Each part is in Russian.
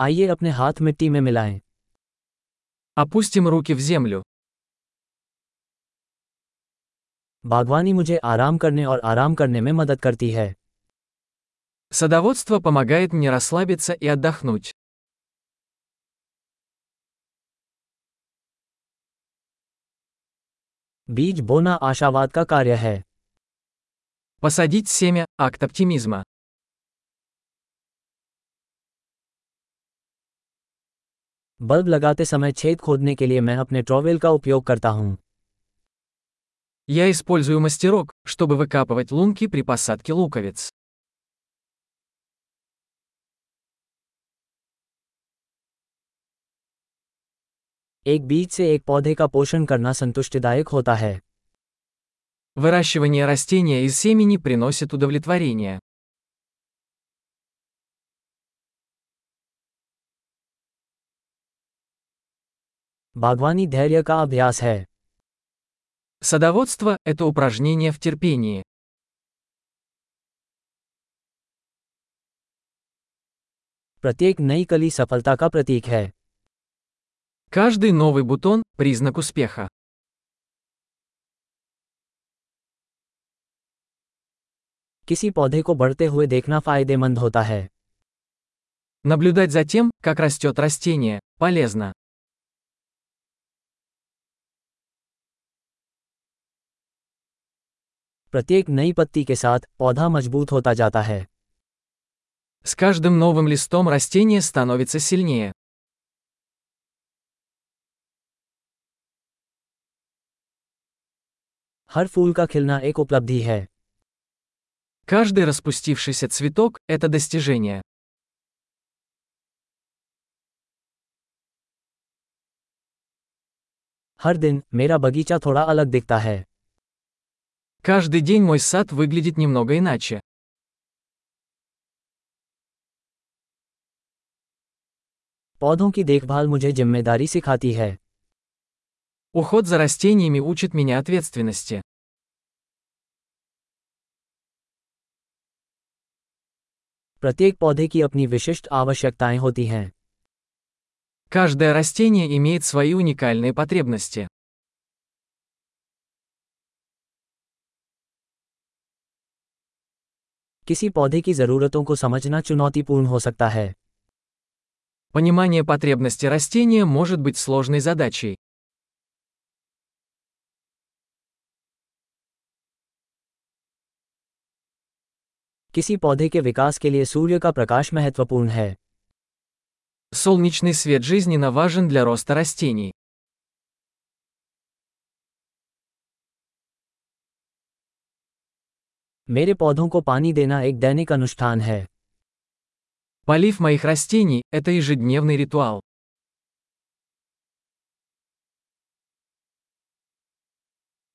आइए अपने हाथ मिट्टी में मिलाएं Опустим руки в землю. बागवानी मुझे आराम करने और आराम करने में मदद करती है Садоводство помогает мне расслабиться и отдохнуть. बीज बोना आशावाद का कार्य है Посадить семя – акт оптимизма. बल्ब लगाते समय छेद खोदने के लिए मैं अपने ट्रॉवेल का उपयोग करता हूँ Я использую мастерок, чтобы выкапывать лунки при посадке луковиц. एक बीज से एक पौधे का पोषण करना संतुष्टिदायक होता है Выращивание растения из семени приносит удовлетворение. बागवानी धैर्य का अभ्यास है Садоводство – это упражнение в терпении. प्रत्येक नई कली सफलता का प्रतीक है Каждый новый бутон – признак успеха. किसी पौधे को बढ़ते हुए देखना फायदेमंद होता है Наблюдать за тем, как растет растение, полезно. प्रत्येक नई पत्ती के साथ पौधा मजबूत होता जाता है С каждым новым листом растение становится сильнее. हर फूल का खिलना एक उपलब्धि है Каждый распустившийся цветок – это достижение. हर दिन मेरा बगीचा थोड़ा अलग दिखता है Каждый день мой сад выглядит немного иначе. पौधों की देखभाल मुझे जिम्मेदारी सिखाती है Уход за растениями учит меня ответственности. प्रत्येक पौधे की अपनी विशिष्ट आवश्यकताएं होती हैं Каждое растение имеет свои уникальные потребности. किसी पौधे की ज़रूरतों को समझना चुनौतीपूर्ण हो सकता है Понимание потребностей растения может быть сложной задачей. किसी पौधे के विकास के लिए सूर्य का प्रकाश महत्वपूर्ण है Солнечный свет жизненно важен для роста растений. मेरे पौधों को पानी देना एक दैनिक अनुष्ठान है Полив моих растений – это ежедневный ритуал.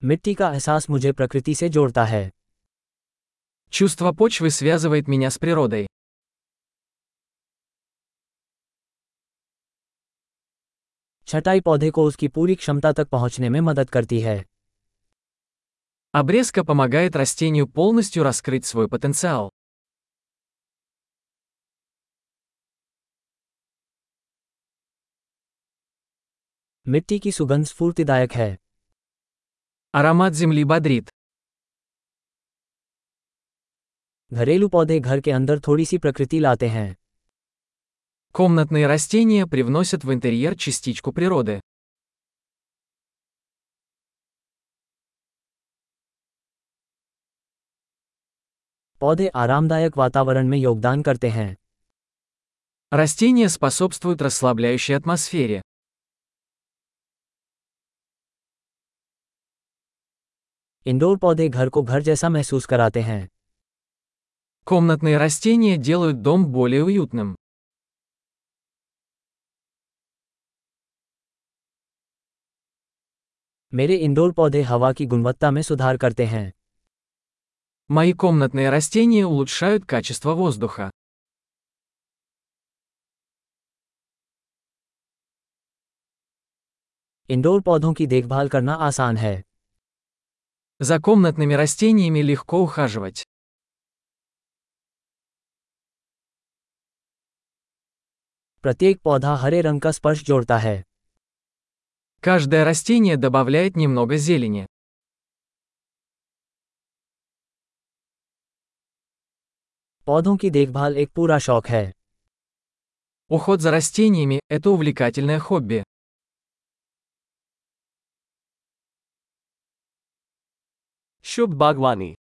मिट्टी का एहसास मुझे प्रकृति से जोड़ता है Чувство почвы связывает меня с природой. छटाई पौधे को उसकी पूरी क्षमता तक पहुंचने में मदद करती है Обрезка помогает растению полностью раскрыть свой потенциал. मिट्टी की सुगंध स्फूर्तिदायक है Аромат земли бодрит. घरेलू पौधे घर के अंदर थोड़ी सी प्रकृति लाते हैं Комнатные растения привносят в интерьер частичку природы. पौधे आरामदायक वातावरण में योगदान करते हैं Растения способствуют расслабляющей атмосфере. इंडोर पौधे घर को घर जैसा महसूस कराते हैं Комнатные растения делают дом более уютным. मेरे इंडोर पौधे हवा की गुणवत्ता में सुधार करते हैं Мои комнатные растения улучшают качество воздуха. इंडोर पौधों की देखभाल करना आसान है За комнатными растениями легко ухаживать. प्रत्येक पौधा हरे रंग का स्पर्श जोड़ता है Каждое растение добавляет немного зелени. पौधों की देखभाल एक पूरा शौक है Уход за растениями – это увлекательное хобби. शुभ बागवानी